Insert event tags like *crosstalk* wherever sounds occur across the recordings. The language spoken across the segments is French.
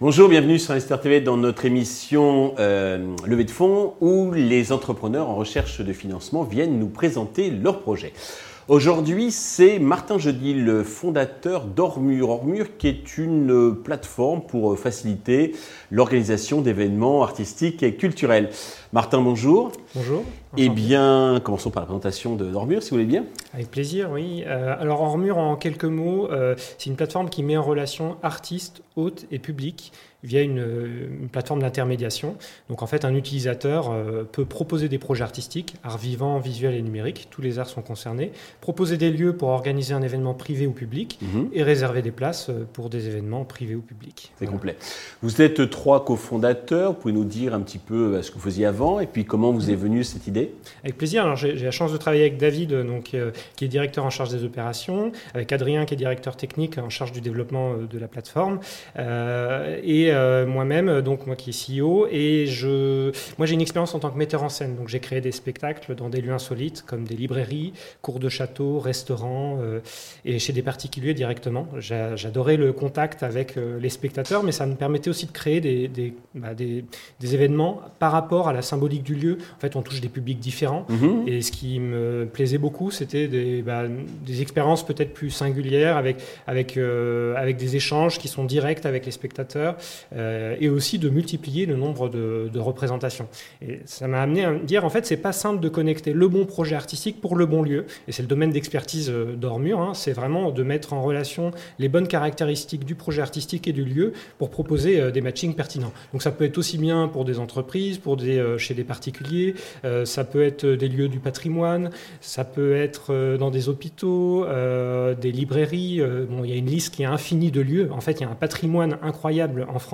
Bonjour, bienvenue sur Investor TV dans notre émission euh, Levée de fonds où les entrepreneurs en recherche de financement viennent nous présenter leurs projets. Aujourd'hui, c'est Martin Jeudi, le fondateur d'Ormur. Ormur qui est une plateforme pour faciliter l'organisation d'événements artistiques et culturels. Martin, bonjour. Bonjour. Eh bien, commençons par la présentation d'Ormur, si vous voulez bien. Avec plaisir, oui. Euh, alors, Ormur, en quelques mots, euh, c'est une plateforme qui met en relation artistes, hôtes et publics via une, plateforme d'intermédiation. Donc en fait, un utilisateur euh, peut proposer des projets artistiques, arts vivants, visuels et numériques, tous les arts sont concernés, proposer des lieux pour organiser un événement privé ou public mhm. et réserver des places euh, pour des événements privés ou publics. C'est complet. Vous êtes trois cofondateurs, vous pouvez nous dire un petit peu euh, ce que vous faisiez avant et puis comment vous est venue cette idée? Avec plaisir. Alors j'ai la chance de travailler avec David, donc, qui est directeur en charge des opérations, avec Adrien qui est directeur technique en charge du développement de la plateforme. et euh, moi-même, donc moi qui est CEO, et je, moi j'ai une expérience en tant que metteur en scène. Donc j'ai créé des spectacles dans des lieux insolites comme des librairies, cours de château, restaurants, euh, et chez des particuliers directement. J'adorais le contact avec euh, les spectateurs, mais ça me permettait aussi de créer des, des, bah, des, des, événements par rapport à la symbolique du lieu. En fait, on touche des publics différents, mhm. et ce qui me plaisait beaucoup, c'était des, bah, des expériences peut-être plus singulières avec, avec, avec des échanges qui sont directs avec les spectateurs. Euh, et aussi de multiplier le nombre de, représentations. Et ça m'a amené à me dire, en fait, c'est pas simple de connecter le bon projet artistique pour le bon lieu, et c'est le domaine d'expertise euh, d'Ormur, hein. c'est vraiment de mettre en relation les bonnes caractéristiques du projet artistique et du lieu pour proposer euh, des matchings pertinents. Donc ça peut être aussi bien pour des entreprises, pour des, chez des particuliers, ça peut être des lieux du patrimoine, ça peut être dans des hôpitaux, des librairies. bon, il y a une liste qui est infinie de lieux. En fait, il y a un patrimoine incroyable en France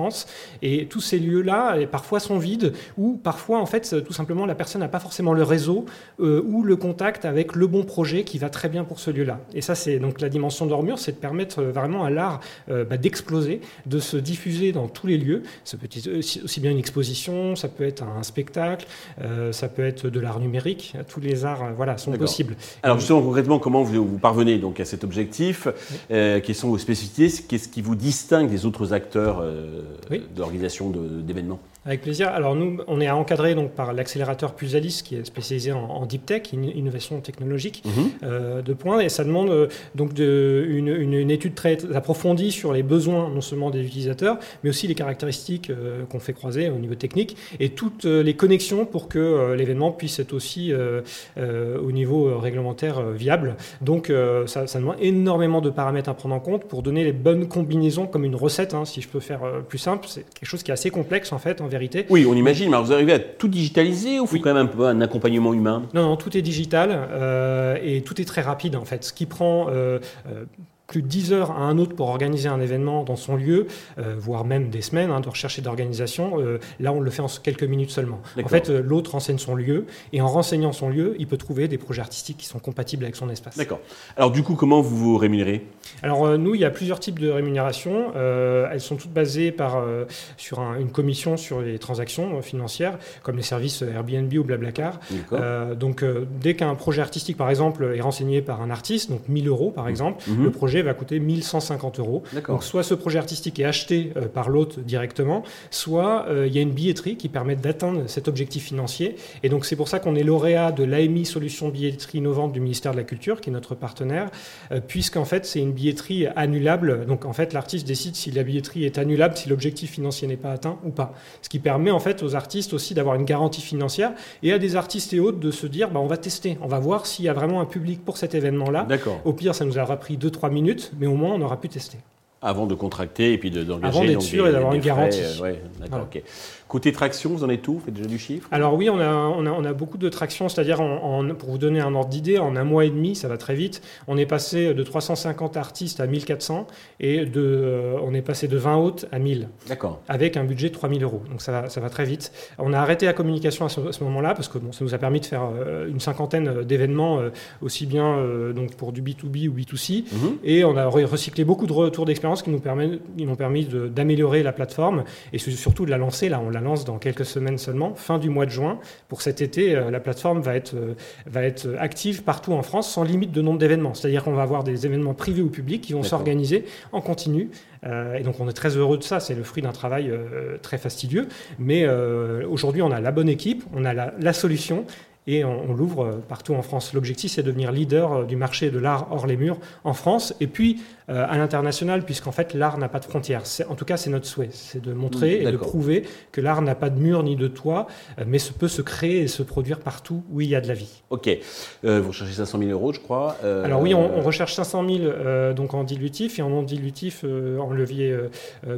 et tous ces lieux-là, parfois sont vides, ou parfois, en fait, tout simplement, la personne n'a pas forcément le réseau euh, ou le contact avec le bon projet qui va très bien pour ce lieu-là. Et ça, c'est donc la dimension d'Ormure, c'est de permettre euh, vraiment à l'art euh, bah, d'exploser, de se diffuser dans tous les lieux. Ça peut être aussi bien une exposition, ça peut être un spectacle, ça peut être de l'art numérique. Tous les arts, voilà, sont possibles. Alors justement, concrètement, comment vous, vous parvenez donc à cet objectif Quelles sont vos spécificités? Qu'est-ce qui vous distingue des autres acteurs d'organisation d'événements avec plaisir. Alors nous, on est encadré donc par l'accélérateur Pusalis qui est spécialisé en, deep tech, innovation technologique mhm. euh, de points, et ça demande euh, donc de, une, une, étude très approfondie sur les besoins non seulement des utilisateurs, mais aussi les caractéristiques euh, qu'on fait croiser au niveau technique et toutes les connexions pour que l'événement puisse être aussi au niveau réglementaire viable. Donc ça, ça, demande énormément de paramètres à prendre en compte pour donner les bonnes combinaisons comme une recette, hein, si je peux faire plus simple. C'est quelque chose qui est assez complexe en fait vérité. Oui, on imagine, mais vous arrivez à tout digitaliser ou faut quand même un peu un accompagnement humain? Non, non, tout est digital euh, et tout est très rapide en fait. Ce qui prend euh, euh, plus de 10 heures à un autre pour organiser un événement dans son lieu, euh, voire même des semaines hein, de recherche et d'organisation. Euh, là, on le fait en quelques minutes seulement. En fait, euh, l'autre renseigne son lieu et en renseignant son lieu, il peut trouver des projets artistiques qui sont compatibles avec son espace. D'accord. Alors du coup, comment vous vous rémunérez? Alors nous, il y a plusieurs types de rémunération. elles sont toutes basées par, sur une commission sur les transactions financières, comme les services Airbnb ou Blablacar. donc dès qu'un projet artistique, par exemple, est renseigné par un artiste, donc 1000 euros par mmh. exemple, mmh. le projet va coûter 1150 euros. Donc soit ce projet artistique est acheté euh, par l'hôte directement, soit euh, il y a une billetterie qui permet d'atteindre cet objectif financier. Et donc c'est pour ça qu'on est lauréat de l'AMI Solution Billetterie Innovante du ministère de la Culture, qui est notre partenaire, euh, puisqu'en fait c'est une billetterie annulable. Donc en fait l'artiste décide si la billetterie est annulable, si l'objectif financier n'est pas atteint ou pas. Ce qui permet en fait aux artistes aussi d'avoir une garantie financière et à des artistes et autres de se dire bah, on va tester, on va voir s'il y a vraiment un public pour cet événement-là. Au pire, ça nous aura pris 2-3 minutes mais au moins on aura pu tester. Avant de contracter et puis d'engager. Avant d'être sûr et d'avoir une garantie. Euh, d'accord, ok. Côté traction, vous en êtes tout Vous faites déjà du chiffre Alors oui, on a, on a, on a beaucoup de traction, c'est-à-dire pour vous donner un ordre d'idée, en un mois et demi, ça va très vite, on est passé de 350 artistes à 1400 et de, euh, on est passé de 20 hôtes à 1000. D'accord. Avec un budget de 3000 euros. Donc ça, ça va très vite. On a arrêté la communication à ce, moment-là parce que bon, ça nous a permis de faire euh, une cinquantaine d'événements, aussi bien donc pour du B2B ou B2C. Mhm. Et on a recyclé beaucoup de retours d'expérience expériences qui nous, permettent, qui nous ont permis d'améliorer la plateforme et surtout de la lancer. Là, on la lance dans quelques semaines seulement, fin du mois de juin. Pour cet été, la plateforme va être, va être active partout en France sans limite de nombre d'événements. C'est-à-dire qu'on va avoir des événements privés ou publics qui vont s'organiser en continu. et donc on est très heureux de ça, c'est le fruit d'un travail très fastidieux. Mais aujourd'hui, on a la bonne équipe, on a la solution et on, l'ouvre euh, partout en France. L'objectif, c'est de devenir leader euh, du marché de l'art hors les murs en France et puis euh, à l'international, puisqu'en fait, l'art n'a pas de frontières. En tout cas, c'est notre souhait, c'est de montrer et de prouver que l'art n'a pas de mur ni de toit, mais se peut se créer et se produire partout où il y a de la vie. Ok. vous recherchez 500 000 euros, je crois. Alors oui, on, recherche 500 000 donc en dilutif et en non dilutif, en levier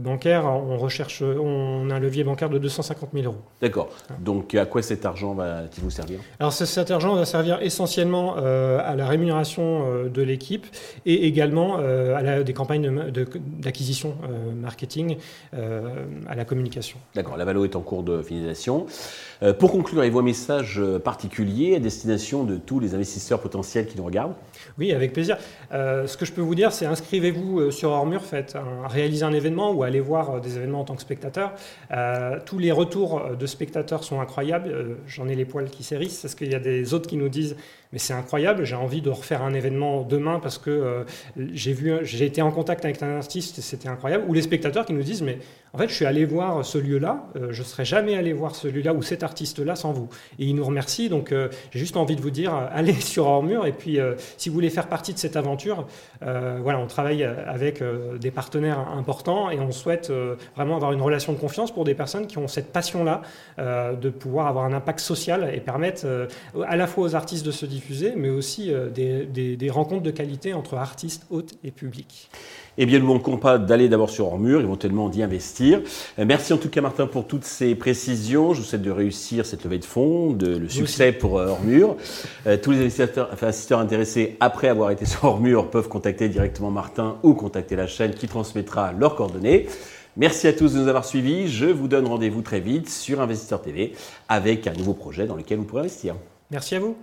bancaire, on recherche, on a un levier bancaire de 250 000 euros. D'accord. Donc à quoi cet argent va-t-il vous servir? Alors cet argent va servir essentiellement euh, à la rémunération euh, de l'équipe et également euh, des campagnes d'acquisition marketing, à la communication. D'accord, la Valo est en cours de finalisation. pour conclure, avez-vous un message particulier à destination de tous les investisseurs potentiels qui nous regardent? Oui, avec plaisir. ce que je peux vous dire, c'est inscrivez-vous sur Ormur, faites réalisez un événement ou allez voir des événements en tant que spectateur. tous les retours de spectateurs sont incroyables. J'en ai les poils qui s'hérissent parce qu'il y a des autres qui nous disent mais c'est incroyable, j'ai envie de refaire un événement demain parce que euh, j'ai vu, j'ai été en contact avec un artiste, c'était incroyable. Ou les spectateurs qui nous disent mais en fait je suis allé voir ce lieu-là, euh, je serais jamais allé voir celui-là ou cet artiste-là sans vous. Et ils nous remercient. Donc euh, j'ai juste envie de vous dire allez *laughs* sur Ormur et puis si vous voulez faire partie de cette aventure, voilà, on travaille avec des partenaires importants et on souhaite vraiment avoir une relation de confiance pour des personnes qui ont cette passion-là de pouvoir avoir un impact social et permettre à la fois aux artistes de se diffuser, mais aussi euh, des, rencontres de qualité entre artistes, hôtes et publics. Eh bien, ne manquons pas d'aller d'abord sur Ormur, éventuellement d'y investir. Euh, merci en tout cas, Martin, pour toutes ces précisions. Je vous souhaite de réussir cette levée de fonds, de le succès pour euh, Ormur. tous les investisseurs, enfin, assisteurs intéressés, après avoir été sur Ormur, peuvent contacter directement Martin ou contacter la chaîne qui transmettra leurs coordonnées. Merci à tous de nous avoir suivis. Je vous donne rendez-vous très vite sur Investisseur TV avec un nouveau projet dans lequel vous pourrez investir. Merci à vous.